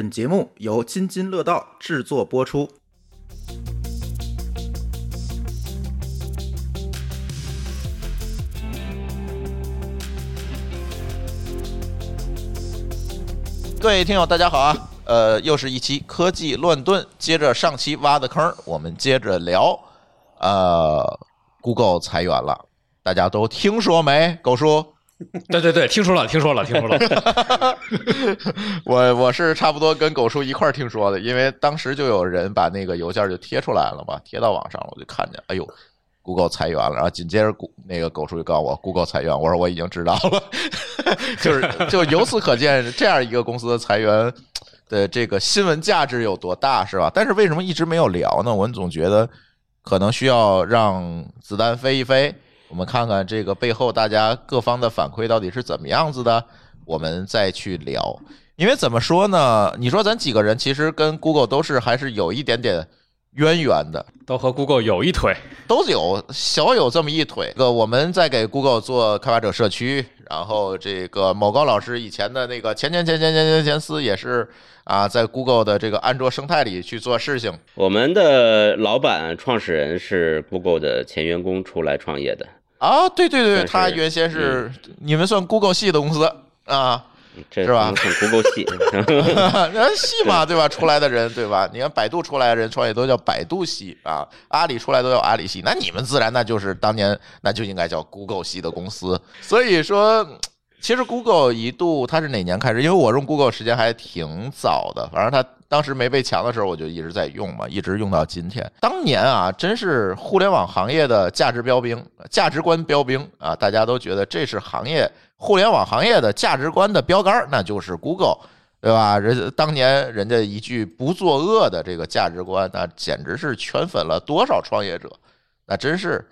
本节目由津津乐道制作播出。各位听友，大家好啊！呃，又是一期科技乱炖，接着上期挖的坑，我们接着聊。呃，Google 裁员了，大家都听说没？狗叔，对对对，听说了，听说了，听说了。我我是差不多跟狗叔一块儿听说的，因为当时就有人把那个邮件就贴出来了嘛，贴到网上了，我就看见，哎呦，Google 裁员了，然后紧接着那个狗叔就告诉我，Google 裁员，我说我已经知道了，就是就由此可见，这样一个公司的裁员的这个新闻价值有多大，是吧？但是为什么一直没有聊呢？我总觉得可能需要让子弹飞一飞。我们看看这个背后大家各方的反馈到底是怎么样子的，我们再去聊。因为怎么说呢？你说咱几个人其实跟 Google 都是还是有一点点渊源的，都和 Google 有一腿，都有小有这么一腿。个我们在给 Google 做开发者社区，然后这个某高老师以前的那个前前前前前前前司也是啊，在 Google 的这个安卓生态里去做事情。我们的老板创始人是 Google 的前员工出来创业的。啊，对对对，他原先是你们算 Google 系的公司啊，是吧？Google 系，人系嘛，对吧？出来的人，对吧？你看百度出来的人创业都叫百度系啊，阿里出来都叫阿里系，那你们自然那就是当年那就应该叫 Google 系的公司。所以说，其实 Google 一度它是哪年开始？因为我用 Google 时间还挺早的，反正它。当时没被抢的时候，我就一直在用嘛，一直用到今天。当年啊，真是互联网行业的价值标兵、价值观标兵啊！大家都觉得这是行业互联网行业的价值观的标杆，那就是 Google，对吧？人当年人家一句不作恶的这个价值观，那简直是圈粉了多少创业者，那真是，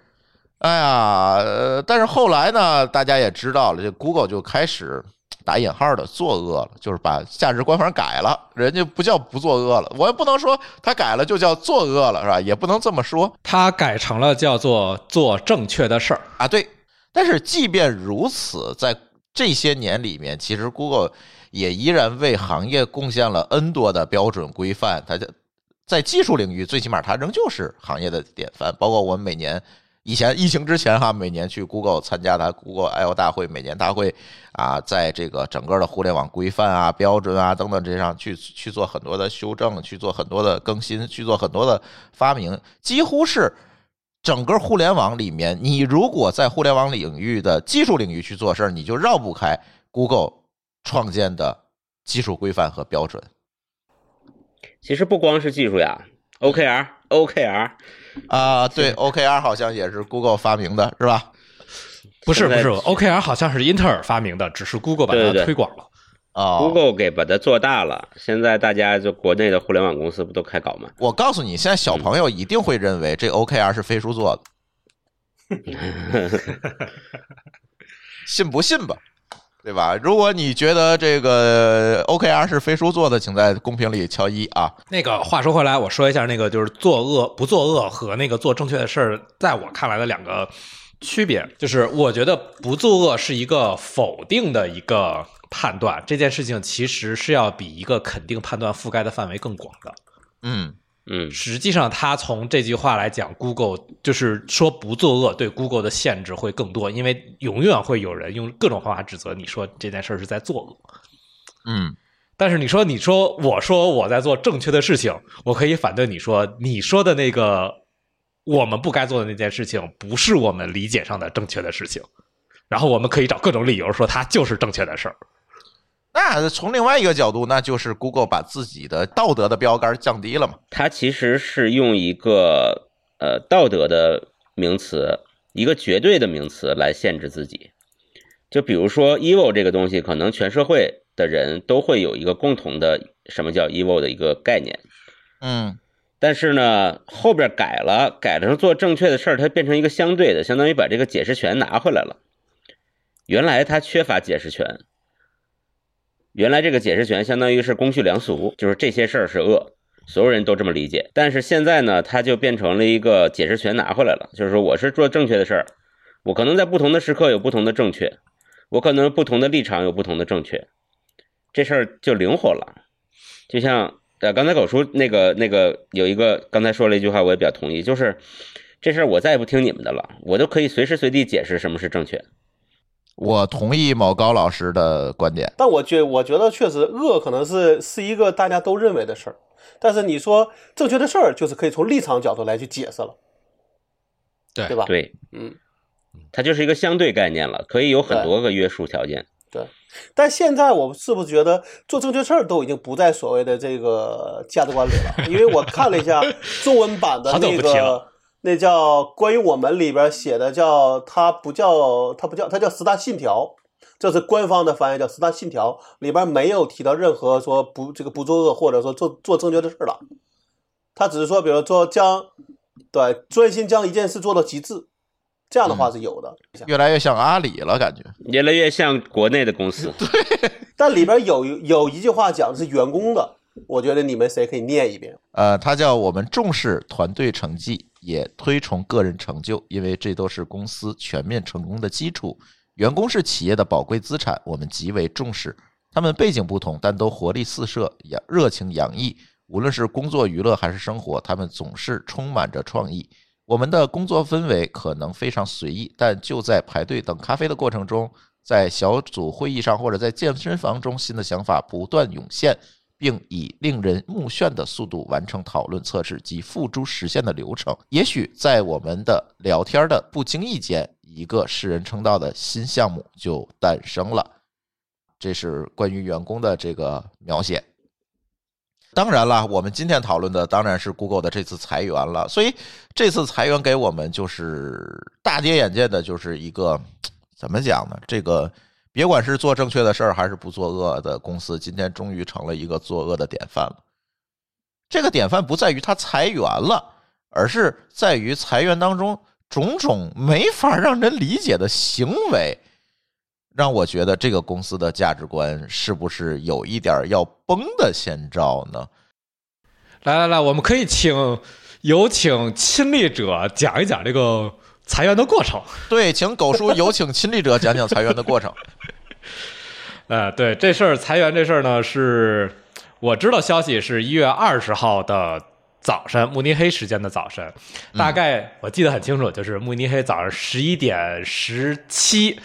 哎呀！呃但是后来呢，大家也知道了，这 Google 就开始。打引号的作恶了，就是把价值观反正改了，人家不叫不作恶了，我也不能说他改了就叫作恶了，是吧？也不能这么说，他改成了叫做做正确的事儿啊。对，但是即便如此，在这些年里面，其实 Google 也依然为行业贡献了 N 多的标准规范，它在技术领域，最起码它仍旧是行业的典范，包括我们每年。以前疫情之前哈，每年去 Google 参加它 Google I/O 大会，每年大会啊，在这个整个的互联网规范啊、标准啊等等这些上去去做很多的修正，去做很多的更新，去做很多的发明，几乎是整个互联网里面，你如果在互联网领域的技术领域去做事儿，你就绕不开 Google 创建的技术规范和标准。其实不光是技术呀，OKR，OKR。啊，对，OKR 好像也是 Google 发明的，是吧？不是，不是，OKR 好像是英特尔发明的，只是 Google 把它推广了。啊，Google 给把它做大了。现在大家就国内的互联网公司不都开搞吗？我告诉你，现在小朋友一定会认为这 OKR 是飞书做的，信不信吧？对吧？如果你觉得这个 OKR 是飞书做的，请在公屏里敲一啊。那个话说回来，我说一下那个就是作恶不作恶和那个做正确的事儿，在我看来的两个区别，就是我觉得不作恶是一个否定的一个判断，这件事情其实是要比一个肯定判断覆盖的范围更广的。嗯。嗯，实际上，他从这句话来讲，Google 就是说不作恶，对 Google 的限制会更多，因为永远会有人用各种方法指责你说这件事是在作恶。嗯，但是你说，你说，我说我在做正确的事情，我可以反对你说，你说的那个我们不该做的那件事情，不是我们理解上的正确的事情，然后我们可以找各种理由说它就是正确的事儿。那从另外一个角度，那就是 Google 把自己的道德的标杆降低了嘛？它其实是用一个呃道德的名词，一个绝对的名词来限制自己。就比如说 evil 这个东西，可能全社会的人都会有一个共同的什么叫 evil 的一个概念。嗯，但是呢，后边改了，改成做正确的事儿，它变成一个相对的，相当于把这个解释权拿回来了。原来它缺乏解释权。原来这个解释权相当于是公序良俗，就是这些事儿是恶，所有人都这么理解。但是现在呢，它就变成了一个解释权拿回来了，就是说我是做正确的事儿，我可能在不同的时刻有不同的正确，我可能不同的立场有不同的正确，这事儿就灵活了。就像呃，刚才狗叔那个那个有一个刚才说了一句话，我也比较同意，就是这事儿我再也不听你们的了，我都可以随时随地解释什么是正确。我同意某高老师的观点。但我觉我觉得确实恶可能是是一个大家都认为的事儿，但是你说正确的事儿，就是可以从立场角度来去解释了，对对吧？对，嗯，它就是一个相对概念了，可以有很多个约束条件。对但现在我是不是觉得做正确事儿都已经不在所谓的这个价值观里了？因为我看了一下中文版的那个，那叫关于我们里边写的叫它不叫它不叫它叫十大信条，这是官方的翻译叫十大信条，里边没有提到任何说不这个不作恶或者说做做正确的事儿了，他只是说比如说将对专心将一件事做到极致，这样的话是有的。越来越像阿里了，感觉。越来越像国内的公司。对 但里边有有一句话讲的是员工的，我觉得你们谁可以念一遍？呃，它叫我们重视团队成绩，也推崇个人成就，因为这都是公司全面成功的基础。员工是企业的宝贵资产，我们极为重视。他们背景不同，但都活力四射，洋热情洋溢。无论是工作、娱乐还是生活，他们总是充满着创意。我们的工作氛围可能非常随意，但就在排队等咖啡的过程中，在小组会议上或者在健身房中，新的想法不断涌现，并以令人目眩的速度完成讨论、测试及付诸实现的流程。也许在我们的聊天的不经意间，一个世人称道的新项目就诞生了。这是关于员工的这个描写。当然了，我们今天讨论的当然是 Google 的这次裁员了。所以这次裁员给我们就是大跌眼镜的，就是一个怎么讲呢？这个别管是做正确的事儿还是不作恶的公司，今天终于成了一个作恶的典范了。这个典范不在于他裁员了，而是在于裁员当中种种没法让人理解的行为。让我觉得这个公司的价值观是不是有一点要崩的先兆呢？来来来，我们可以请有请亲历者讲一讲这个裁员的过程。对，请狗叔有请亲历者讲讲裁员的过程。呃，对这事儿裁员这事儿呢，是我知道消息是一月二十号的早晨，慕尼黑时间的早晨，大概我记得很清楚，就是慕尼黑早上十一点十七。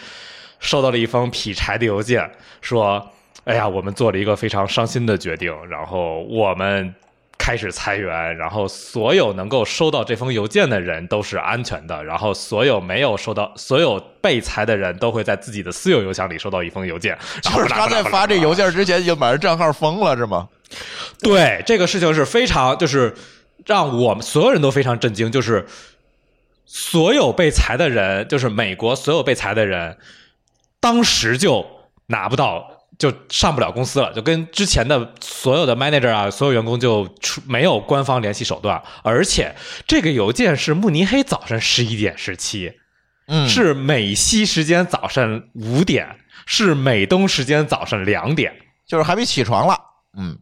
收到了一封劈柴的邮件，说：“哎呀，我们做了一个非常伤心的决定，然后我们开始裁员，然后所有能够收到这封邮件的人都是安全的，然后所有没有收到、所有被裁的人都会在自己的私有邮箱里收到一封邮件。”就是他在发这邮件之前已经把人账号封了，是吗？对，这个事情是非常，就是让我们所有人都非常震惊，就是所有被裁的人，就是美国所有被裁的人。当时就拿不到，就上不了公司了，就跟之前的所有的 manager 啊，所有员工就出没有官方联系手段，而且这个邮件是慕尼黑早晨十一点十七，嗯，是美西时间早上五点，是美东时间早上两点，就是还没起床了，嗯。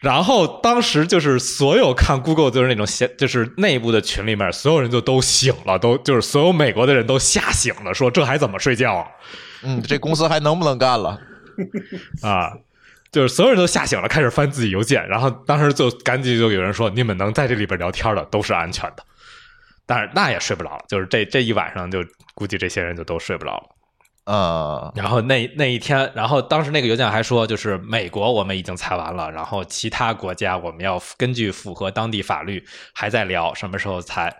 然后当时就是所有看 Google 就是那种闲，就是内部的群里面，所有人就都醒了，都就是所有美国的人都吓醒了，说这还怎么睡觉啊？嗯，这公司还能不能干了？啊，就是所有人都吓醒了，开始翻自己邮件，然后当时就赶紧就有人说，你们能在这里边聊天的都是安全的，但是那也睡不着了，就是这这一晚上就估计这些人就都睡不着了。呃，然后那那一天，然后当时那个邮件还说，就是美国我们已经裁完了，然后其他国家我们要根据符合当地法律还在聊什么时候裁。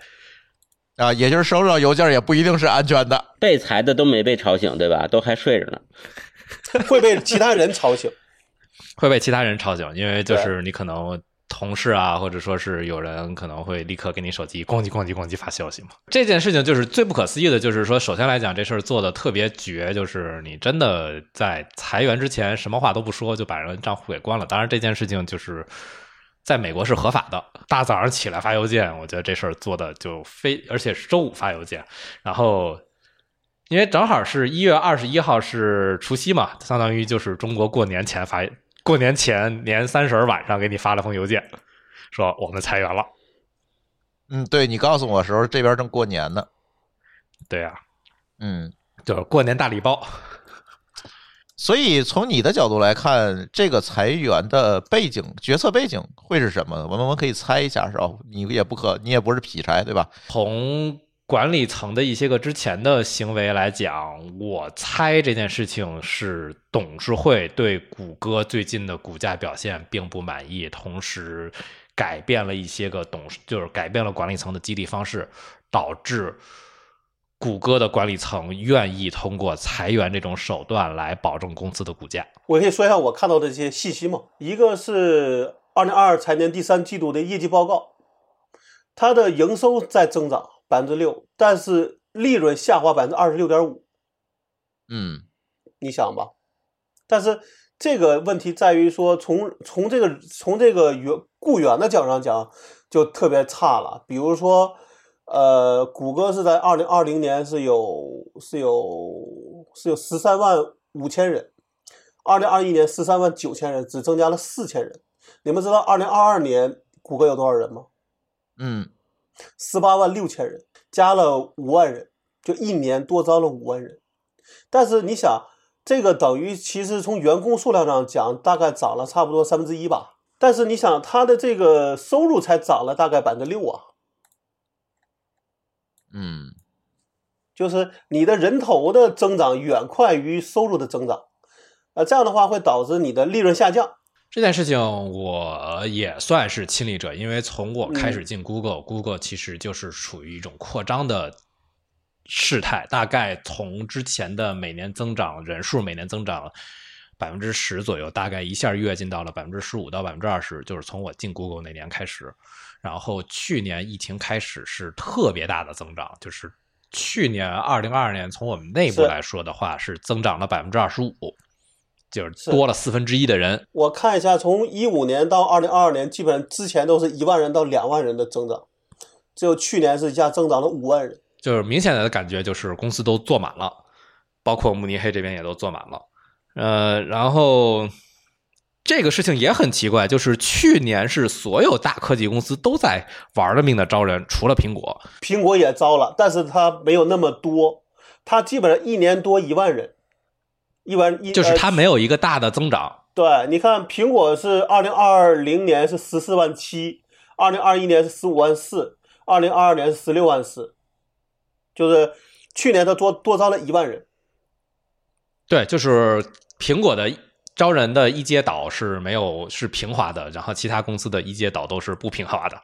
啊，也就是收到邮件也不一定是安全的，被裁的都没被吵醒，对吧？都还睡着呢，会被其他人吵醒，会被其他人吵醒，因为就是你可能同事啊，或者说是有人可能会立刻给你手机咣叽咣叽咣叽发消息嘛。这件事情就是最不可思议的，就是说，首先来讲，这事儿做的特别绝，就是你真的在裁员之前什么话都不说，就把人账户给关了。当然，这件事情就是。在美国是合法的，大早上起来发邮件，我觉得这事儿做的就非，而且是周五发邮件，然后因为正好是一月二十一号是除夕嘛，相当于就是中国过年前发，过年前年三十晚上给你发了封邮件，说我们裁员了。嗯，对你告诉我的时候，这边正过年呢。对呀，嗯，就是过年大礼包。所以从你的角度来看，这个裁员的背景、决策背景会是什么？我们我们可以猜一下，是吧？你也不可，你也不是劈柴，对吧？从管理层的一些个之前的行为来讲，我猜这件事情是董事会对谷歌最近的股价表现并不满意，同时改变了一些个董事，就是改变了管理层的激励方式，导致谷歌的管理层愿意通过裁员这种手段来保证公司的股价。我可以说一下我看到的这些信息吗？一个是二零二二财年第三季度的业绩报告，它的营收在增长百分之六，但是利润下滑百分之二十六点五。嗯你想吧，但是这个问题在于说从，从这个从这个员雇员的角度上讲，就特别差了。比如说，呃，谷歌是在二零二零年是有是有是有十三万五千人，二零二一年十三万九千人，只增加了四千人。你们知道二零二二年谷歌有多少人吗？嗯十八万六千人，加了五万人，就一年多招了五万人。但是你想，这个等于其实从员工数量上讲，大概涨了差不多三分之一吧。但是你想，他的这个收入才涨了大概百分之六啊，嗯就是你的人头的增长远快于收入的增长，呃，这样的话会导致你的利润下降。这件事情我也算是亲历者，因为从我开始进 Google，Google、其实就是处于一种扩张的事态，大概从之前的每年增长人数每年增长百分之十左右，大概一下跃进到了百分之十五到百分之二十，就是从我进 Google 那年开始。然后去年疫情开始是特别大的增长，就是去年二零二二年从我们内部来说的话，是增长了百分之二十五，就是是多了四分之一的人。我看一下，从一五年到二零二二年，基本上之前都是一万人到两万人的增长，只有去年是一下增长了五万人。就是明显的感觉就是公司都坐满了，包括慕尼黑这边也都坐满了。呃，然后这个事情也很奇怪，就是去年是所有大科技公司都在玩了命的招人，除了苹果。苹果也招了，但是它没有那么多，它基本上一年多一万人，一万一就是呃它没有一个大的增长。对，你看苹果是二零二零年是十四万七，二零二一年是十五万四，二零二二年是十六万四，就是去年它多多招了一万人。对，就是苹果的招人的一阶倒是没有是平滑的，然后其他公司的一阶倒都是不平滑的。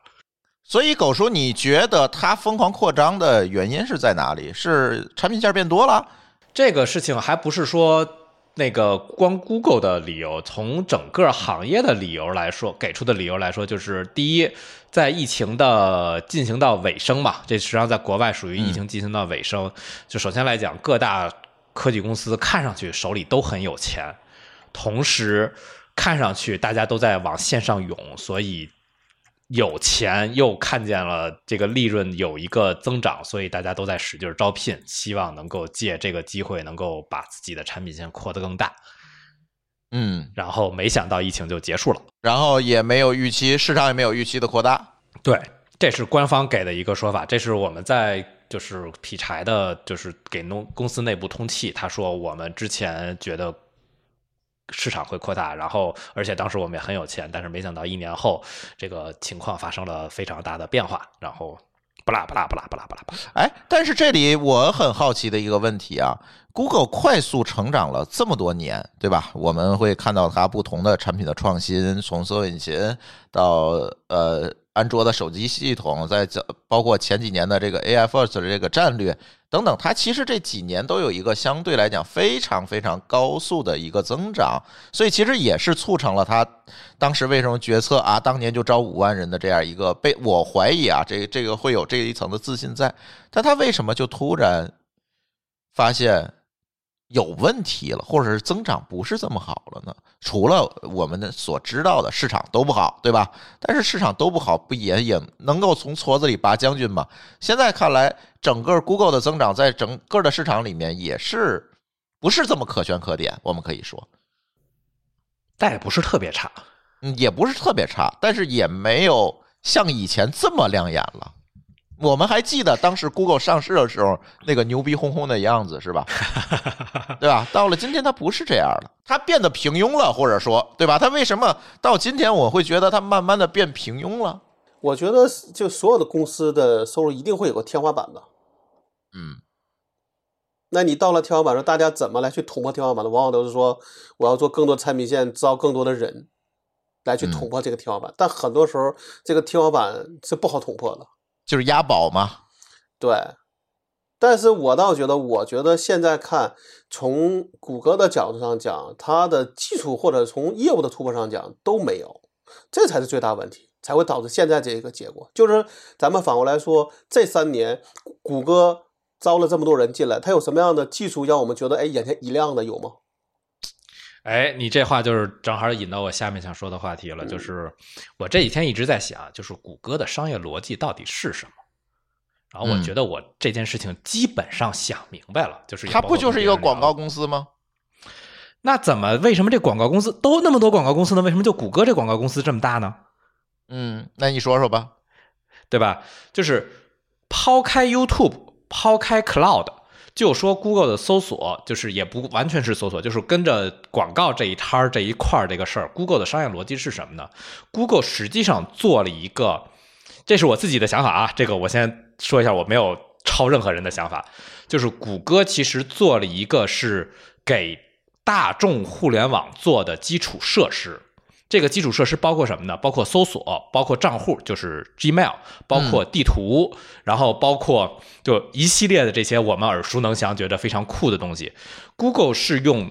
所以狗叔，你觉得它疯狂扩张的原因是在哪里？是产品线变多了？这个事情还不是说那个光 Google 的理由，从整个行业的理由来说，给出的理由来说，就是第一，在疫情的进行到尾声嘛，这实际上在国外属于疫情进行到尾声。就首先来讲，各大科技公司看上去手里都很有钱，同时看上去大家都在往线上涌，所以有钱又看见了这个利润有一个增长，所以大家都在使劲招聘，希望能够借这个机会能够把自己的产品线扩得更大。嗯，然后没想到疫情就结束了。然后也没有预期，市场也没有预期的扩大。对，这是官方给的一个说法，这是我们在就是劈柴的，就是给农公司内部通气。他说我们之前觉得市场会扩大，然后而且当时我们也很有钱，但是没想到一年后这个情况发生了非常大的变化，然后不拉不拉不拉不拉不拉不啦，哎，但是这里我很好奇的一个问题啊，Google 快速成长了这么多年，对吧？我们会看到它不同的产品的创新，从搜索引擎到呃安卓的手机系统，再这包括前几年的这个 AI First 的这个战略等等，它其实这几年都有一个相对来讲非常非常高速的一个增长，所以其实也是促成了它当时为什么决策啊，当年就招五万人的这样一个被我怀疑啊，这这个会有这一层的自信在，但他为什么就突然发现有问题了，或者是增长不是这么好了呢？除了我们的所知道的市场都不好，对吧？但是市场都不好，不也也能够从矬子里拔将军吗？现在看来，整个 Google 的增长在整个的市场里面也是不是这么可圈可点，我们可以说。但也不是特别差。嗯，也不是特别差，但是也没有像以前这么亮眼了。我们还记得当时 Google 上市的时候那个牛逼哄哄的样子，是吧？对吧？到了今天，它不是这样了，它变得平庸了，或者说，对吧？它为什么到今天我会觉得它慢慢的变平庸了？我觉得就所有的公司的收入一定会有个天花板的。嗯，那你到了天花板上，大家怎么来去捅破天花板的？往往都是说我要做更多产品线，招更多的人来去捅破这个天花板。但很多时候，这个天花板是不好捅破的。就是押宝嘛。对，但是我倒觉得，我觉得现在看，从谷歌的角度上讲，它的基础或者从业务的突破上讲都没有，这才是最大问题，才会导致现在这个结果。就是咱们反过来说，这三年谷歌招了这么多人进来，它有什么样的技术让我们觉得哎眼前一亮的有吗？哎，你这话就是正好引到我下面想说的话题了，就是我这几天一直在想，就是谷歌的商业逻辑到底是什么？然后我觉得我这件事情基本上想明白了，就是它不就是一个广告公司吗？那怎么为什么这广告公司都那么多广告公司呢？为什么就谷歌这广告公司这么大呢？嗯，那你说说吧，对吧？就是抛开 YouTube，抛开 Cloud。就说 Google 的搜索，就是也不完全是搜索，就是跟着广告这一摊儿这一块儿这个事儿。Google 的商业逻辑是什么呢？Google 实际上做了一个，这是我自己的想法啊，这个我先说一下，我没有抄任何人的想法，就是谷歌其实做了一个是给大众互联网做的基础设施。这个基础设施包括什么呢？包括搜索，包括账户，就是 Gmail，包括地图，然后包括就一系列的这些我们耳熟能详、觉得非常酷的东西。Google 是用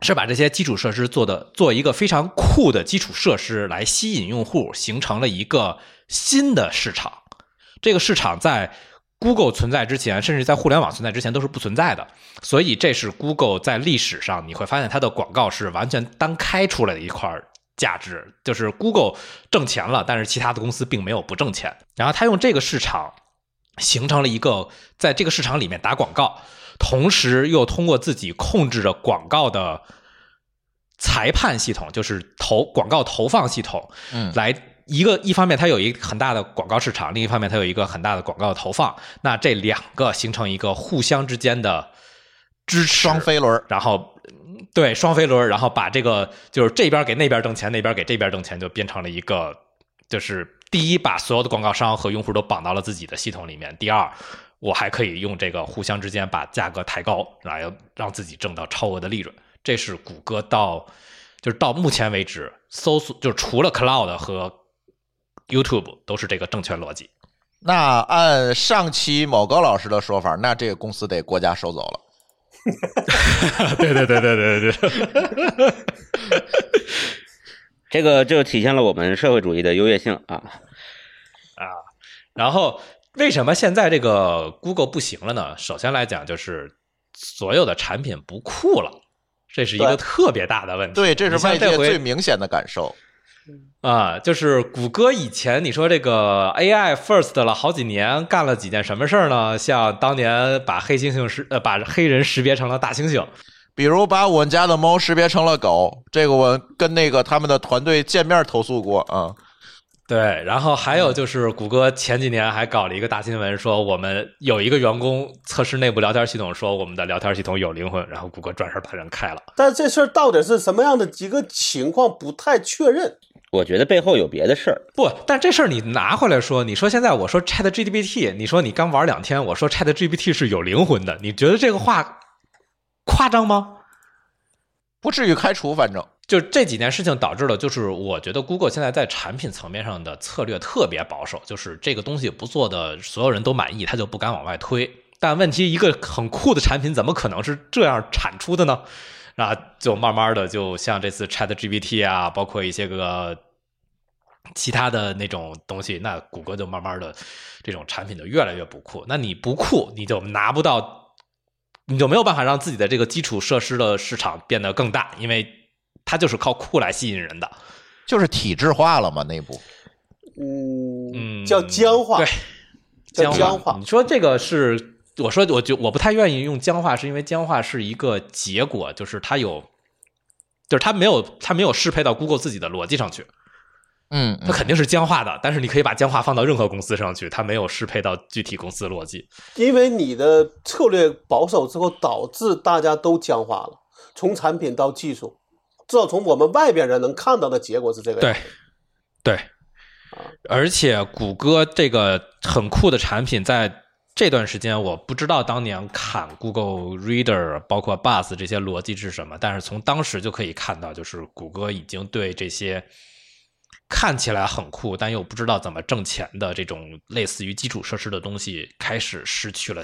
是把这些基础设施做的做一个非常酷的基础设施来吸引用户，形成了一个新的市场。这个市场在 Google 存在之前，甚至在互联网存在之前都是不存在的。所以这是 Google 在历史上你会发现它的广告是完全单开出来的一块儿。价值就是 Google 挣钱了，但是其他的公司并没有不挣钱。然后他用这个市场形成了一个在这个市场里面打广告，同时又通过自己控制着广告的裁判系统，就是投广告投放系统，嗯，来一个一方面它有一个很大的广告市场，另一方面它有一个很大的广告投放。那这两个形成一个互相之间的支持双飞轮，然后。对双飞轮，然后把这个就是这边给那边挣钱，那边给这边挣钱，就变成了一个，就是第一把所有的广告商和用户都绑到了自己的系统里面。第二，我还可以用这个互相之间把价格抬高，来让自己挣到超额的利润。这是谷歌到就是到目前为止搜索，就除了 Cloud 和 YouTube 都是这个正确逻辑。那按上期某高老师的说法，那这个公司得国家收走了。对对对对对对，这个就体现了我们社会主义的优越性啊啊！然后为什么现在这个 Google 不行了呢？首先来讲，就是所有的产品不酷了，这是一个特别大的问题。对，这是外界最明显的感受。啊，就是谷歌以前你说这个 AI first 了好几年，干了几件什么事儿呢？像当年把黑猩猩识呃把黑人识别成了大猩猩，比如把我们家的猫识别成了狗，这个我跟那个他们的团队见面投诉过啊。对，然后还有就是谷歌前几年还搞了一个大新闻，说我们有一个员工测试内部聊天系统，说我们的聊天系统有灵魂，然后谷歌转身把人开了。但这事儿到底是什么样的几个情况不太确认。我觉得背后有别的事儿，不，但这事儿你拿回来说，你说现在我说 Chat GPT，你说你刚玩两天，我说 Chat GPT 是有灵魂的，你觉得这个话夸张吗？不至于开除，反正就这几件事情导致了，就是我觉得 Google 现在在产品层面上的策略特别保守，就是这个东西不做的所有人都满意，他就不敢往外推。但问题，一个很酷的产品怎么可能是这样产出的呢？啊，就慢慢的，就像这次 Chat GPT 啊，包括一些个其他的那种东西，那谷歌就慢慢的这种产品就越来越不酷。那你不酷，你就拿不到，你就没有办法让自己的这个基础设施的市场变得更大，因为它就是靠酷来吸引人的，就是体制化了嘛，内部，嗯，叫僵化，对，叫僵化。你说这个是？我说，我就我不太愿意用僵化，是因为僵化是一个结果，就是它有，就是它没有，它没有适配到 Google 自己的逻辑上去。嗯，它肯定是僵化的，但是你可以把僵化放到任何公司上去，它没有适配到具体公司逻辑。因为你的策略保守之后，导致大家都僵化了，从产品到技术，至少从我们外边人能看到的结果是这个样对。对，而且谷歌这个很酷的产品，在这段时间，我不知道当年砍 Google Reader 包括 Buzz 这些逻辑是什么，但是从当时就可以看到，就是谷歌已经对这些看起来很酷但又不知道怎么挣钱的这种类似于基础设施的东西，开始失去了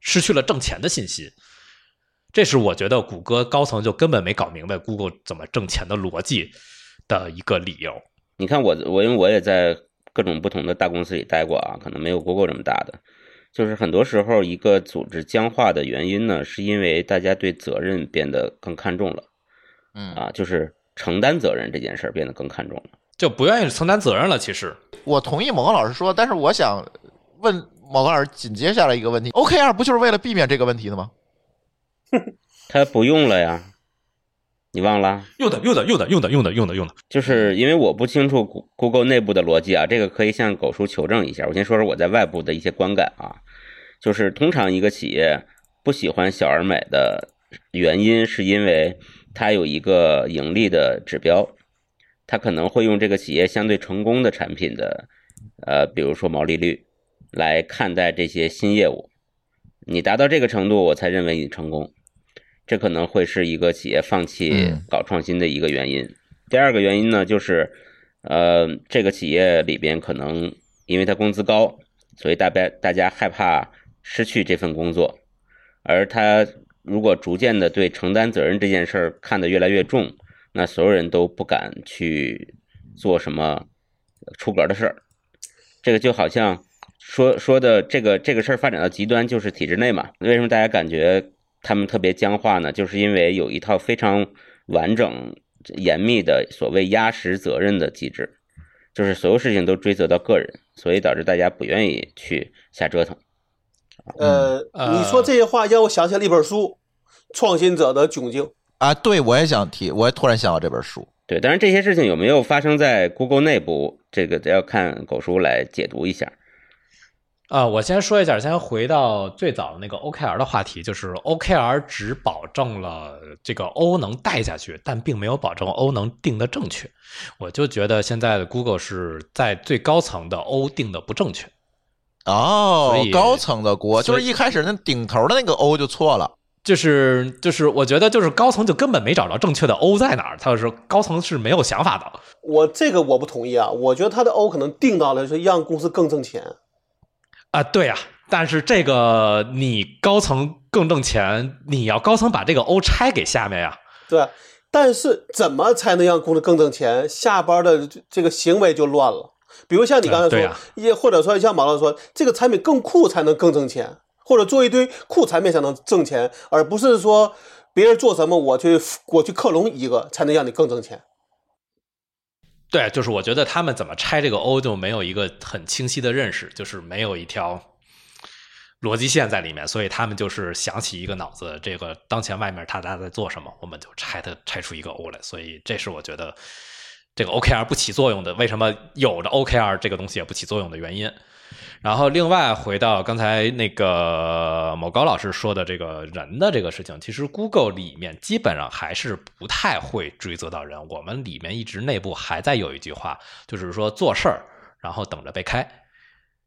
失去了挣钱的信心。这是我觉得谷歌高层就根本没搞明白 Google 怎么挣钱的逻辑的一个理由。你看我我因为我也在各种不同的大公司里待过啊，可能没有 Google 这么大的。就是很多时候一个组织僵化的原因呢，是因为大家对责任变得更看重了嗯，啊，就是承担责任这件事儿变得更看重了。就不愿意承担责任了。其实，我同意某个老师说，但是我想问某个老师紧接下来一个问题：OKR 不就是为了避免这个问题的吗？他不用了呀，你忘了？用的用的用的用的用的用的用的，就是因为我不清楚 Google 内部的逻辑啊，这个可以向狗叔求证一下。我先说说我在外部的一些观感啊，就是通常一个企业不喜欢小而美的原因，是因为它有一个盈利的指标，它可能会用这个企业相对成功的产品的，呃，比如说毛利率来看待这些新业务。你达到这个程度，我才认为你成功。这可能会是一个企业放弃嗯搞创新的一个原因。第二个原因呢，就是，呃，这个企业里边可能因为它工资高，所以大家大家害怕失去这份工作，而他如果逐渐的对承担责任这件事儿看得越来越重，那所有人都不敢去做什么出格的事儿。这个就好像说说的这个这个事儿发展到极端，就是体制内嘛。为什么大家感觉他们特别僵化呢？就是因为有一套非常完整、严密的所谓压实责任的机制，就是所有事情都追责到个人，所以导致大家不愿意去瞎折腾。呃，呃你说这些话让我想起了一本书《创新者的窘境》。啊，对，我也想提，我也突然想到这本书。对，当然这些事情有没有发生在 Google 内部，这个得要看狗叔来解读一下。啊、我先说一下，先回到最早的那个 OKR 的话题，就是 OKR 只保证了这个 O 能带下去，但并没有保证 O 能定的正确。我就觉得现在的 Google 是在最高层的 O 定的不正确。哦所以，高层的锅就是一开始那顶头的那个 O 就错了。就是就是，我觉得就是高层就根本没找着正确的 O 在哪儿，他就是高层是没有想法的。我这个我不同意啊，我觉得他的 O 可能定到了是让公司更挣钱。啊，对呀、但是这个你高层更挣钱，你要高层把这个 O 拆给下面呀。对，但是怎么才能让公司更挣钱？下班的这这个行为就乱了。比如像你刚才说也、或者说像马老师说，这个产品更酷才能更挣钱，或者做一堆酷产品才能挣钱，而不是说别人做什么我去我去克隆一个才能让你更挣钱。对，就是我觉得他们怎么拆这个 O 就没有一个很清晰的认识，就是没有一条逻辑线在里面，所以他们就是想起一个脑子，这个当前外面大家在做什么，我们就拆它拆出一个 O 来，所以这是我觉得这个 OKR 不起作用的，为什么有的 OKR 这个东西也不起作用的原因。然后，另外回到刚才那个某高老师说的这个人的这个事情，其实 Google 里面基本上还是不太会追责到人。我们里面一直内部还在有一句话，就是说做事儿，然后等着被开，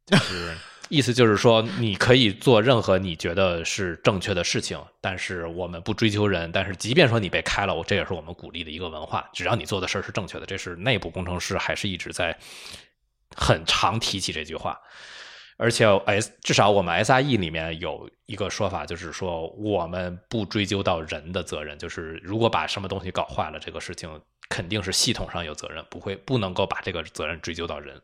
就是 意思就是说，你可以做任何你觉得是正确的事情，但是我们不追求人。但是即便说你被开了，我这也是我们鼓励的一个文化，只要你做的事儿是正确的，这是内部工程师还是一直在很常提起这句话。而且 S 至少我们 SRE 里面有一个说法，就是说我们不追究到人的责任，就是如果把什么东西搞坏了，这个事情肯定是系统上有责任，不会不能够把这个责任追究到人。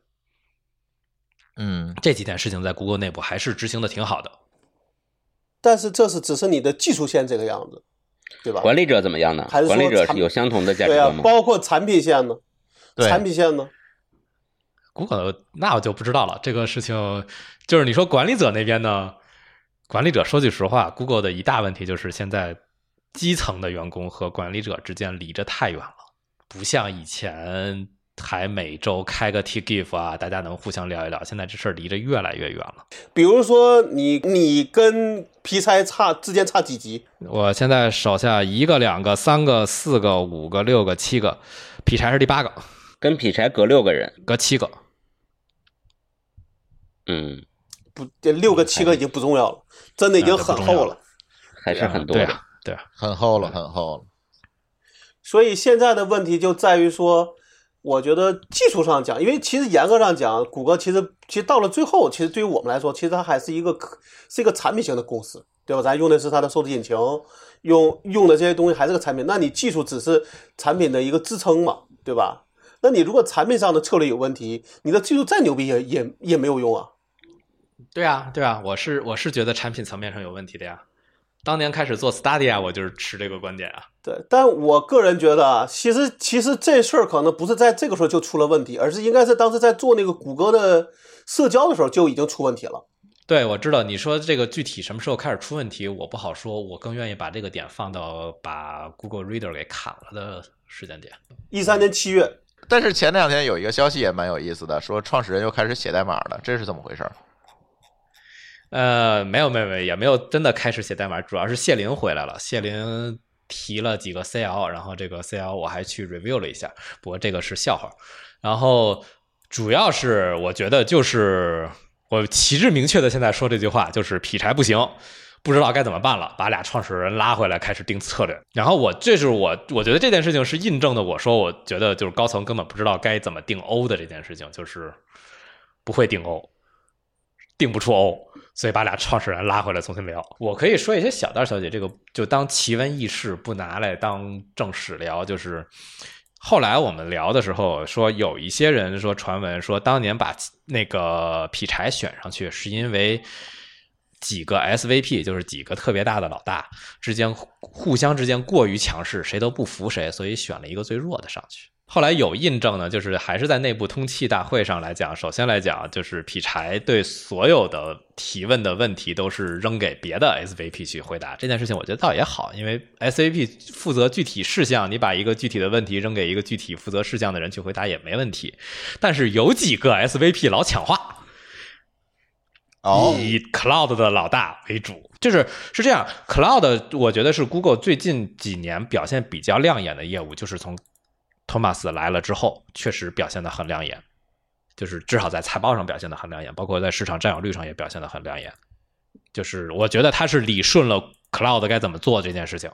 嗯，这几件事情在 Google 内部还是执行的挺好的。但是这是只是你的技术线这个样子，对吧？管理者怎么样呢？还是管理者是有相同的价值对啊观，吗？包括产品线呢，产品线呢，Google 那我就不知道了。这个事情就是你说管理者那边呢，管理者说句实话，Google 的一大问题就是现在基层的员工和管理者之间离着太远了，不像以前还每周开个 T GIF 啊，大家能互相聊一聊。现在这事儿离着越来越远了。比如说你你跟皮差差之间差几级？我现在手下一个、两个、三个、四个、五个、六个、七个，劈柴是第八个，跟劈柴隔六个人，隔七个。嗯，不，这六个七个已经不重要了，真的已经很厚了。还是很多的。对啊，对啊，很厚了，很厚了。所以现在的问题就在于说，我觉得技术上讲，因为其实严格上讲，谷歌其实其实到了最后，其实对于我们来说，其实它还是一个可是一个产品型的公司，对吧？咱用的是它的搜索引擎，用用的这些东西还是个产品，那你技术只是产品的一个支撑嘛，对吧？那你如果产品上的策略有问题，你的技术再牛逼也也也没有用啊。对啊，对啊，我是我是觉得产品层面上有问题的呀。当年开始做 Stadia，我就是持这个观点啊。对，但我个人觉得啊，其实其实这事儿可能不是在这个时候就出了问题，而是应该是当时在做那个谷歌的社交的时候就已经出问题了。对，我知道你说这个具体什么时候开始出问题，我不好说。我更愿意把这个点放到把 Google Reader 给砍了的时间点。一三年七月，但是前两天有一个消息也蛮有意思的，说创始人又开始写代码了，这是怎么回事儿？呃，没有没有没有，也没有真的开始写代码，主要是谢林回来了。谢林提了几个 CL，然后这个 CL 我还去 review 了一下，不过这个是笑话。然后主要是我觉得就是我旗帜明确的现在说这句话，就是劈柴不行，不知道该怎么办了，把俩创始人拉回来开始定策略。然后我这是我我觉得这件事情是印证的，我说我觉得就是高层根本不知道该怎么定 O 的这件事情，就是不会定 O。定不出欧，所以把俩创始人拉回来重新聊。我可以说一些小道消息，这个就当奇闻异事，不拿来当正史聊。就是后来我们聊的时候说，有一些人说传闻说，当年把那个劈柴选上去，是因为几个 SVP，就是几个特别大的老大之间互相之间过于强势，谁都不服谁，所以选了一个最弱的上去。后来有印证呢，就是还是在内部通气大会上来讲，首先来讲就是劈柴对所有的提问的问题都是扔给别的 SVP 去回答这件事情，我觉得倒也好，因为 SVP 负责具体事项，你把一个具体的问题扔给一个具体负责事项的人去回答也没问题。但是有几个 SVP 老抢话，哦，以 Cloud 的老大为主，就是是这样。Cloud 我觉得是 Google 最近几年表现比较亮眼的业务，就是从托马斯来了之后，确实表现的很亮眼，就是至少在财报上表现的很亮眼，包括在市场占有率上也表现的很亮眼。就是我觉得他是理顺了 Cloud 该怎么做这件事情。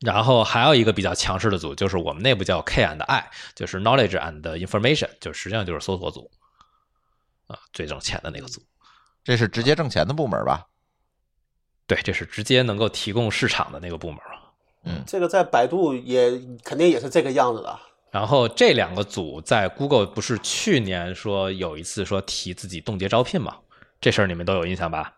然后还有一个比较强势的组，就是我们内部叫 K and I，就是 Knowledge and Information，就实际上就是搜索组，啊，最挣钱的那个组。这是直接挣钱的部门吧？对，这是直接能够提供市场的那个部门。嗯，这个在百度也肯定也是这个样子的。然后这两个组在 Google 不是去年说有一次说提自己冻结招聘嘛？这事儿你们都有印象吧？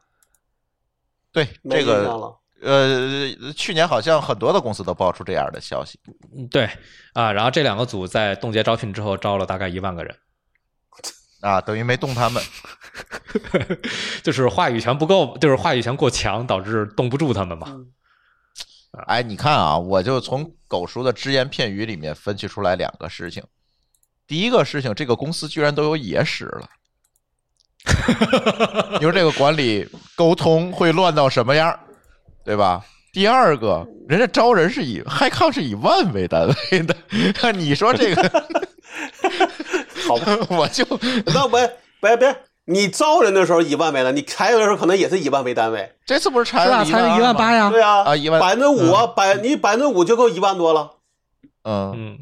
对，没印这个象了。呃，去年好像很多的公司都爆出这样的消息。嗯，对啊。然后这两个组在冻结招聘之后招了大概一万个人，啊，等于没动他们。就是话语权不够，就是话语权过强，导致冻不住他们嘛。嗯哎，你看啊，我就从狗叔的只言片语里面分析出来两个事情。第一个事情，这个公司居然都有野史了。你说这个管理沟通会乱到什么样儿，对吧？第二个，人家招人是以 HiCom 是以万为单位的，你说这个，好吧，我就那我别别，你招人的时候一万没了，你裁人的时候可能也是以万为单位。这次不是裁是吧？了才一万八呀。对啊，啊一万百分之五啊，百你百分之五就够一万多了。嗯，嗯，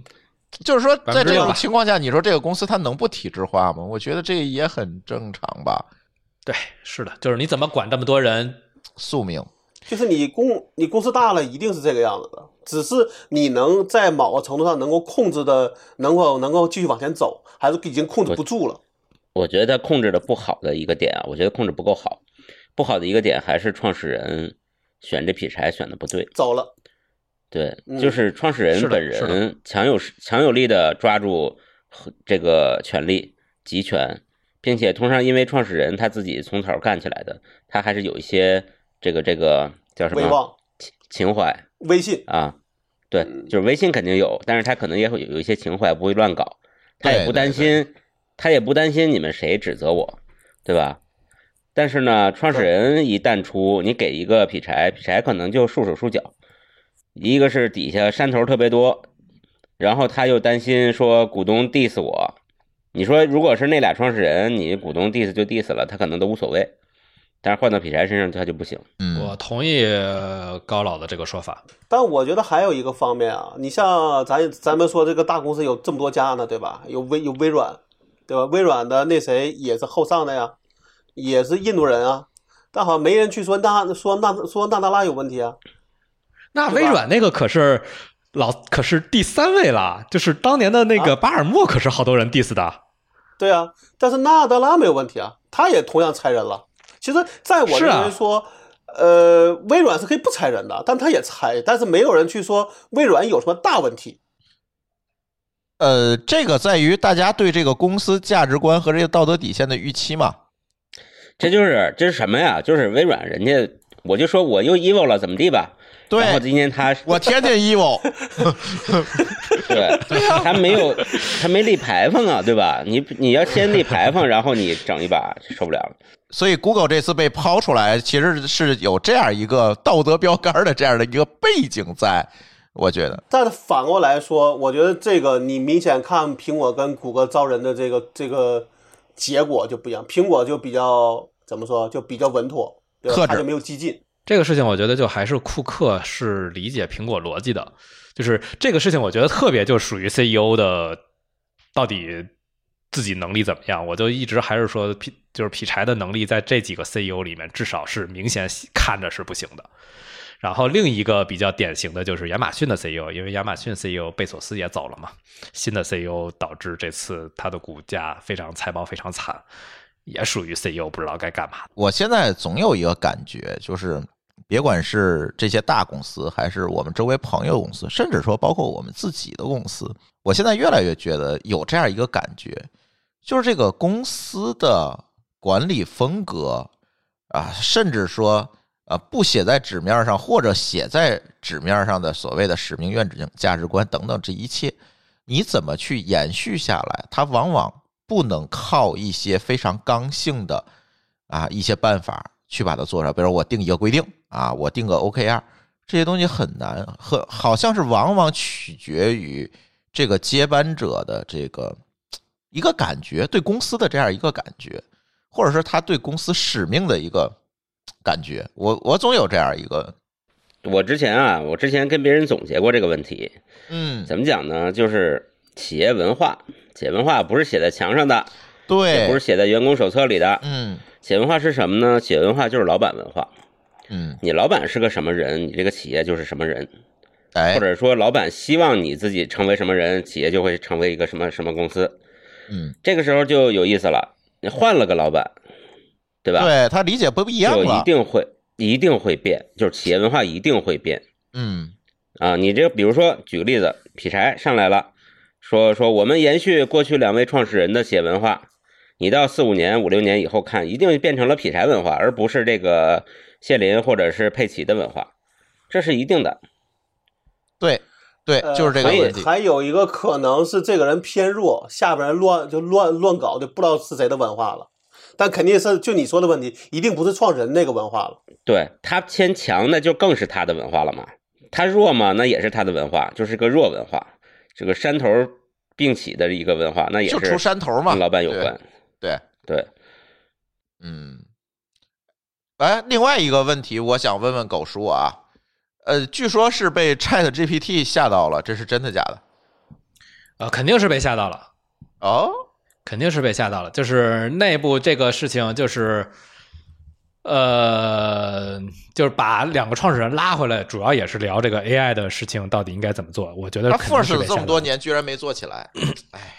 就是说，在这种情况下，你说这个公司它能不体制化吗？我觉得这也很正常吧，对，是的，就是你怎么管这么多人？宿命。就是你公你公司大了，一定是这个样子的。只是你能在某个程度上能够控制的，能够能够继续往前走，还是已经控制不住了。我觉得他控制的不好的一个点啊，我觉得控制不够好。不好的一个点还是创始人选这劈柴选的不对。走了，对，嗯就是创始人本人强有强有力的抓住这个权力集权，并且通常因为创始人他自己从头干起来的，他还是有一些这个这个叫什么威望、情怀威信，啊，对，就是微信肯定有，但是他可能也会有一些情怀，不会乱搞，他也不担心，他也不担心你们谁指责我，对吧？但是呢，创始人一旦出，你给一个劈柴，劈柴可能就束手束脚。一个是底下山头特别多，然后他又担心说股东 diss 我。你说如果是那俩创始人，你股东 diss 就 diss 了，他可能都无所谓。但是换到劈柴身上，他就不行。嗯，我同意高老的这个说法。但我觉得还有一个方面啊，你像咱咱们说这个大公司有这么多家呢，对吧？有微有微软，对吧？微软的那谁也是后上的呀，也是印度人啊，但好像没人去说那说那说纳达拉有问题啊。那微软那个可是老可是第三位了，就是当年的那个巴尔默，可是好多人 diss 的。对啊，但是纳德拉没有问题啊，他也同样裁人了。其实，在我认为说，呃，微软是可以不裁人的，但他也裁，但是没有人去说微软有什么大问题。呃，这个在于大家对这个公司价值观和这个道德底线的预期嘛。这就是这是什么呀？就是微软人家，我就说我又 evil 了，怎么地吧？对，然后今天他我天天 evil，对，他没有他没立牌坊啊，对吧？你你要先立牌坊，然后你整一把，受不了了。所以 Google 这次被抛出来，其实是有这样一个道德标杆的这样的一个背景在，我觉得。但是反过来说，我觉得这个你明显看苹果跟谷歌招人的这个这个结果就不一样，苹果就比较怎么说，就比较稳妥，对吧？他就没有激进。这个事情我觉得就还是库克是理解苹果逻辑的，就是这个事情我觉得特别就属于 CEO 的到底自己能力怎么样，我就一直还是说劈就是劈柴的能力在这几个 CEO 里面至少是明显看着是不行的。然后另一个比较典型的就是亚马逊的 CEO，因为亚马逊 CEO 贝索斯也走了嘛，新的 CEO 导致这次它的股价非常财报非常惨，也属于 CEO 不知道该干嘛。我现在总有一个感觉就是。别管是这些大公司，还是我们周围朋友公司，甚至说包括我们自己的公司，我现在越来越觉得有这样一个感觉，就是这个公司的管理风格啊，甚至说啊，不写在纸面上或者写在纸面上的所谓的使命、愿景、价值观等等，这一切你怎么去延续下来？它往往不能靠一些非常刚性的啊一些办法去把它做上，比如我定一个规定。啊，我定个 OKR，这些东西很难，很好像是往往取决于这个接班者的这个一个感觉，对公司的这样一个感觉，或者说他对公司使命的一个感觉。我我总有这样一个，我之前啊，我之前跟别人总结过这个问题，嗯，怎么讲呢？就是企业文化，企业文化不是写在墙上的，对，也不是写在员工手册里的，嗯，企业文化是什么呢？企业文化就是老板文化。嗯，你老板是个什么人，你这个企业就是什么人，哎，或者说老板希望你自己成为什么人，企业就会成为一个什么什么公司。嗯，这个时候就有意思了，你换了个老板，对吧？对他理解不一样就一定会一定会变，就是企业文化一定会变。嗯，啊，你这个比如说举个例子，劈柴上来了，说说我们延续过去两位创始人的企业文化，你到四五年、五六年以后看，一定变成了劈柴文化，而不是这个。谢林或者是佩奇的文化，这是一定的。对，对，就是这个问题。还有一个可能是这个人偏弱，下边人乱就乱乱搞，就不知道是谁的文化了。但肯定是就你说的问题，一定不是创始人那个文化了。对他偏强，那就更是他的文化了嘛。他弱嘛，那也是他的文化，就是个弱文化。这个山头并起的一个文化，那也是就出山头嘛，跟老板有关。对对，嗯。哎，另外一个问题，我想问问狗叔啊，呃，据说是被 Chat GPT 吓到了，这是真的假的？呃，肯定是被吓到了。哦，肯定是被吓到了。就是内部这个事情，就是呃，就是把两个创始人拉回来，主要也是聊这个 AI 的事情到底应该怎么做。我觉得他 force 了这么多年，居然没做起来。哎，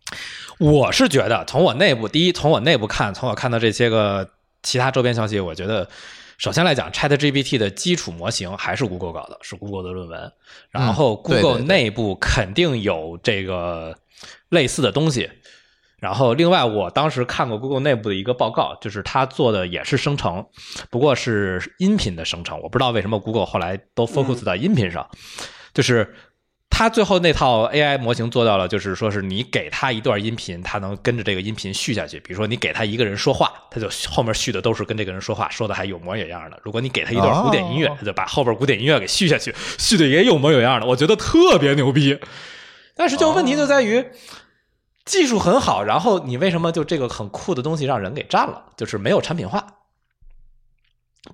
我是觉得从我内部，第一，从我内部看，从我看到这些个。其他周边消息，我觉得首先来讲，ChatGPT 的基础模型还是 Google 搞的，是 Google 的论文。然后 Google 内部肯定有这个类似的东西。然后另外，我当时看过 Google 内部的一个报告，就是他做的也是生成，不过是音频的生成。我不知道为什么 Google 后来都 focus 到音频上。就是他最后那套 AI 模型做到了，就是说是你给他一段音频，他能跟着这个音频续下去。比如说你给他一个人说话，他就后面续的都是跟这个人说话，说的还有模有样的。如果你给他一段古典音乐，哦它就把后边古典音乐给续下去，续的也有模有样的。我觉得特别牛逼。但是就问题就在于。技术很好，然后你为什么就这个很酷的东西让人给占了？就是没有产品化。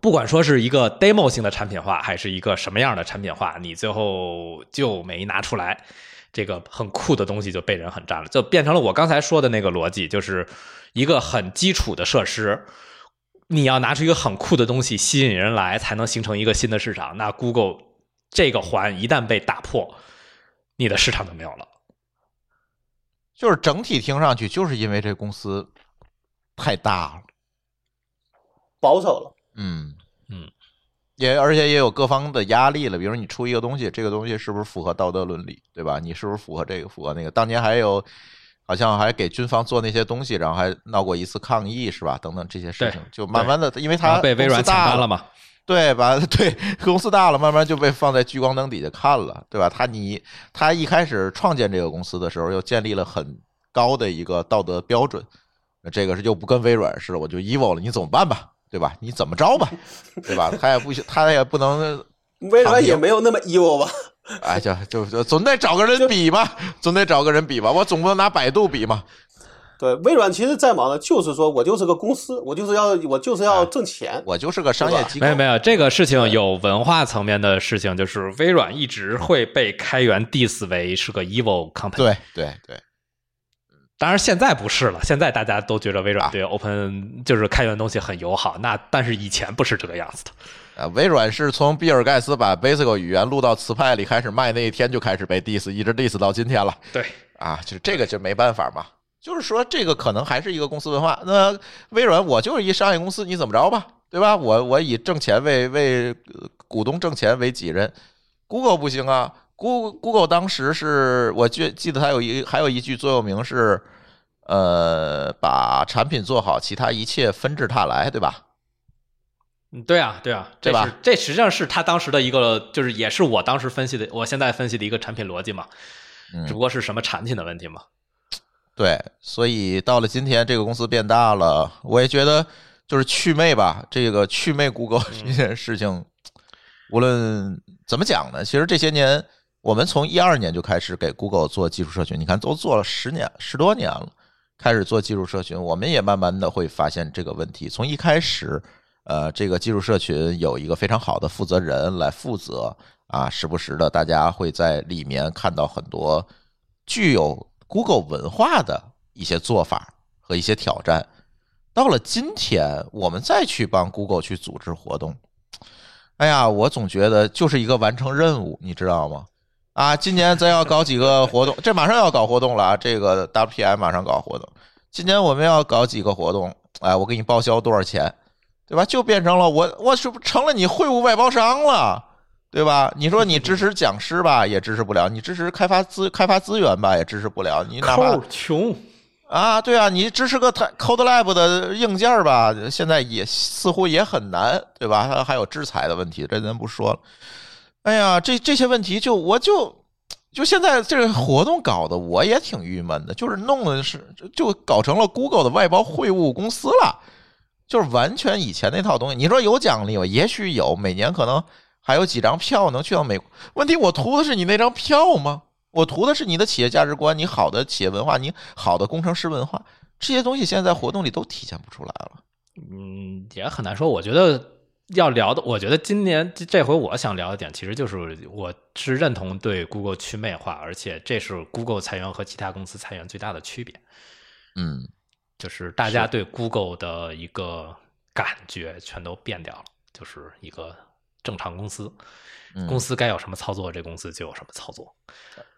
不管说是一个 demo 性的产品化，还是一个什么样的产品化，你最后就没拿出来，这个很酷的东西就被人很占了，就变成了我刚才说的那个逻辑，就是一个很基础的设施，你要拿出一个很酷的东西吸引人来，才能形成一个新的市场。那 Google 这个环一旦被打破，你的市场就没有了。就是整体听上去，就是因为这公司太大了，保守了。嗯嗯，也而且也有各方的压力了。比如你出一个东西，这个东西是不是符合道德伦理，对吧？你是不是符合这个，符合那个？当年还有好像还给军方做那些东西，然后还闹过一次抗议，是吧？等等这些事情，就慢慢的，因为然它被微软抢单了嘛？对吧？对，公司大了，慢慢就被放在聚光灯底下看了，对吧？他你他一开始创建这个公司的时候，又建立了很高的一个道德标准，那这个是就不跟微软似的，我就 evil 了，你怎么办吧？对吧？你怎么着吧？对吧？他也不行，他也不能，微软也没有那么 evil 吧？哎，就就就总得找个人比嘛，总得找个人比吧，我总不能拿百度比嘛。对，微软其实再忙的，就是说我就是个公司，我就是要我就是要挣钱。我就是个商业机构，没有没有，这个事情有文化层面的事情，就是微软一直会被开源 diss 为是个 evil company。对对对，当然现在不是了，现在大家都觉得微软啊对 open 就是开源东西很友好。那但是以前不是这个样子的。呃，微软是从比尔盖茨把 Basic 语言录到磁派里开始卖那一天就开始被 diss，一直 diss 到今天了。对，啊，就是这个就没办法嘛。就是说，这个可能还是一个公司文化。那微软，我就是一商业公司，你怎么着吧，对吧？我我以挣钱为为呃股东挣钱为己任。Google 不行啊，Google Google 当时是我记记得它有一还有一句座右铭是，呃，把产品做好，其他一切纷至沓来，对吧？嗯，对啊，对啊，这对吧是这实际上是他当时的一个，就是也是我当时分析的，我现在分析的一个产品逻辑嘛，嗯只不过是什么产品的问题嘛。对，所以到了今天，这个公司变大了，我也觉得就是祛魅吧，这个祛魅 Google 这件事情，无论怎么讲呢，其实这些年我们从一二年就开始给 Google 做技术社群，你看都做了十年十多年了，开始做技术社群，我们也慢慢的会发现这个问题。从一开始，呃，这个技术社群有一个非常好的负责人来负责啊，时不时的大家会在里面看到很多具有 Google 文化的一些做法和一些挑战。到了今天，我们再去帮 Google 去组织活动，哎呀，我总觉得就是一个完成任务，你知道吗？啊，今年咱要搞几个活动，这马上要搞活动了啊！这个 WPM 马上搞活动，今年我们要搞几个活动，哎，我给你报销多少钱，对吧？就变成了我，我是不成了你会务外包商了，对吧？你说你支持讲师吧，也支持不了；你支持开发资开发资源吧，也支持不了。你哪怕穷，啊，对啊，你支持个 Code Lab 的硬件儿吧，现在也似乎也很难，对吧？它还有制裁的问题，这咱不说了。哎呀，这这些问题就我就就现在这个活动搞得我也挺郁闷的，就是弄的是就搞成了 Google 的外包会务公司了，就是完全以前那套东西。你说有奖励吗？也许有，每年可能还有几张票能去到美国。问题我图的是你那张票吗？我图的是你的企业价值观，你好的企业文化，你好的工程师文化，这些东西现在在活动里都体现不出来了。嗯，也很难说。我觉得要聊的，我觉得今年这这回我想聊的点，其实就是我是认同对 Google 去魅化，而且这是 Google 裁员和其他公司裁员最大的区别，嗯，就是大家对 Google 的一个感觉全都变掉了，就是一个正常公司，嗯公司该有什么操作，这公司就有什么操作。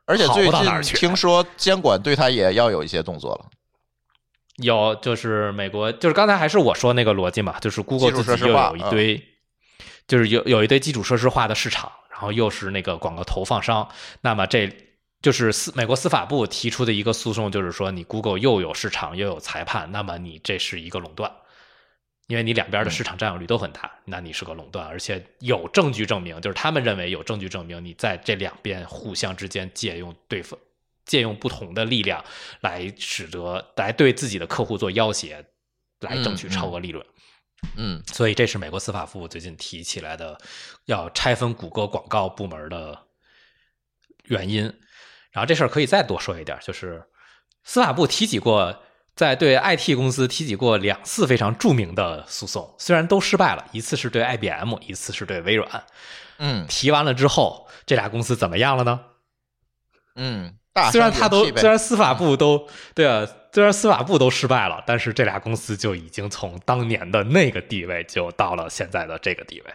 而且最近听说监管对他也要有一些动作了。有，就是美国，就是刚才还是我说那个逻辑嘛，就是 Google 自己又有一堆，就是有有一堆基础设施化的市场，然后又是那个广告投放商，那么这就是司美国司法部提出的一个诉讼，就是说你 Google 又有市场又有裁判，那么你这是一个垄断，因为你两边的市场占有率都很大，那你是个垄断，而且有证据证明，就是他们认为有证据证明你在这两边互相之间借用对方借用不同的力量来使得来对自己的客户做要挟，来争取超额利润。嗯所以这是美国司法部最近提起来的要拆分谷歌广告部门的原因。然后这事儿可以再多说一点，就是司法部提起过，在对 IT 公司提起过两次非常著名的诉讼，虽然都失败了，一次是对 IBM，一次是对微软。嗯提完了之后，这俩公司怎么样了呢？嗯，大虽然他都虽然司法部都对啊，虽然司法部都失败了，但是这俩公司就已经从当年的那个地位就到了现在的这个地位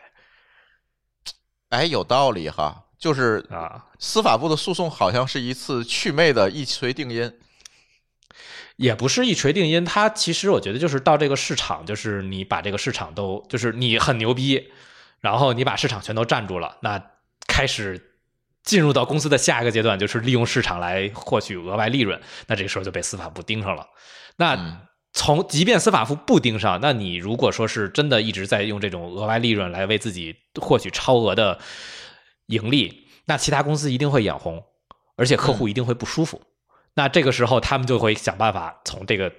哎有道理哈，就是啊。司法部的诉讼好像是一次祛魅的一锤定音。也不是一锤定音，它其实我觉得就是到这个市场，就是你把这个市场都，就是你很牛逼，然后你把市场全都占住了，那开始进入到公司的下一个阶段，就是利用市场来获取额外利润，那这个时候就被司法部盯上了。那嗯从即便司法部不盯上，那你如果说是真的一直在用这种额外利润来为自己获取超额的盈利，那其他公司一定会眼红，而且客户一定会不舒服。那这个时候，他们就会想办法从这个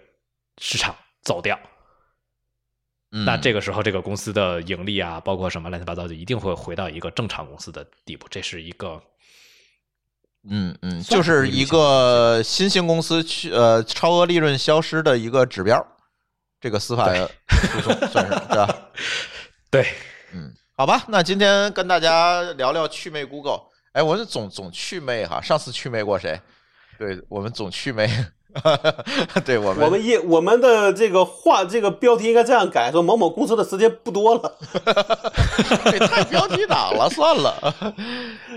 市场走掉。嗯那这个时候，这个公司的盈利啊，包括什么乱七八糟，就一定会回到一个正常公司的地步。这是一个嗯嗯，就是是一个新兴公司去呃超额利润消失的一个指标，这个司法诉讼算是 对吧？对嗯，好吧，那今天跟大家聊聊祛魅 Google。哎，我就总总祛魅哈，上次祛魅过谁？对我们总祛魅，对我们我们一我们的这个话这个标题应该这样改，说某某公司的时间不多了。这太标题党了，算了，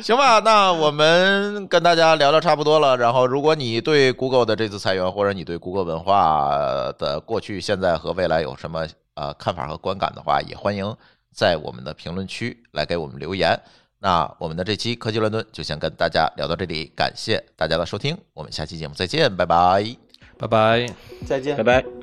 行吧。那我们跟大家聊聊差不多了。然后，如果你对 Google 的这次裁员，或者你对 Google 文化的过去、现在和未来有什么呃看法和观感的话，也欢迎在我们的评论区来给我们留言。那我们的这期科技乱炖就先跟大家聊到这里，感谢大家的收听，我们下期节目再见，拜拜。拜拜。再见拜。拜。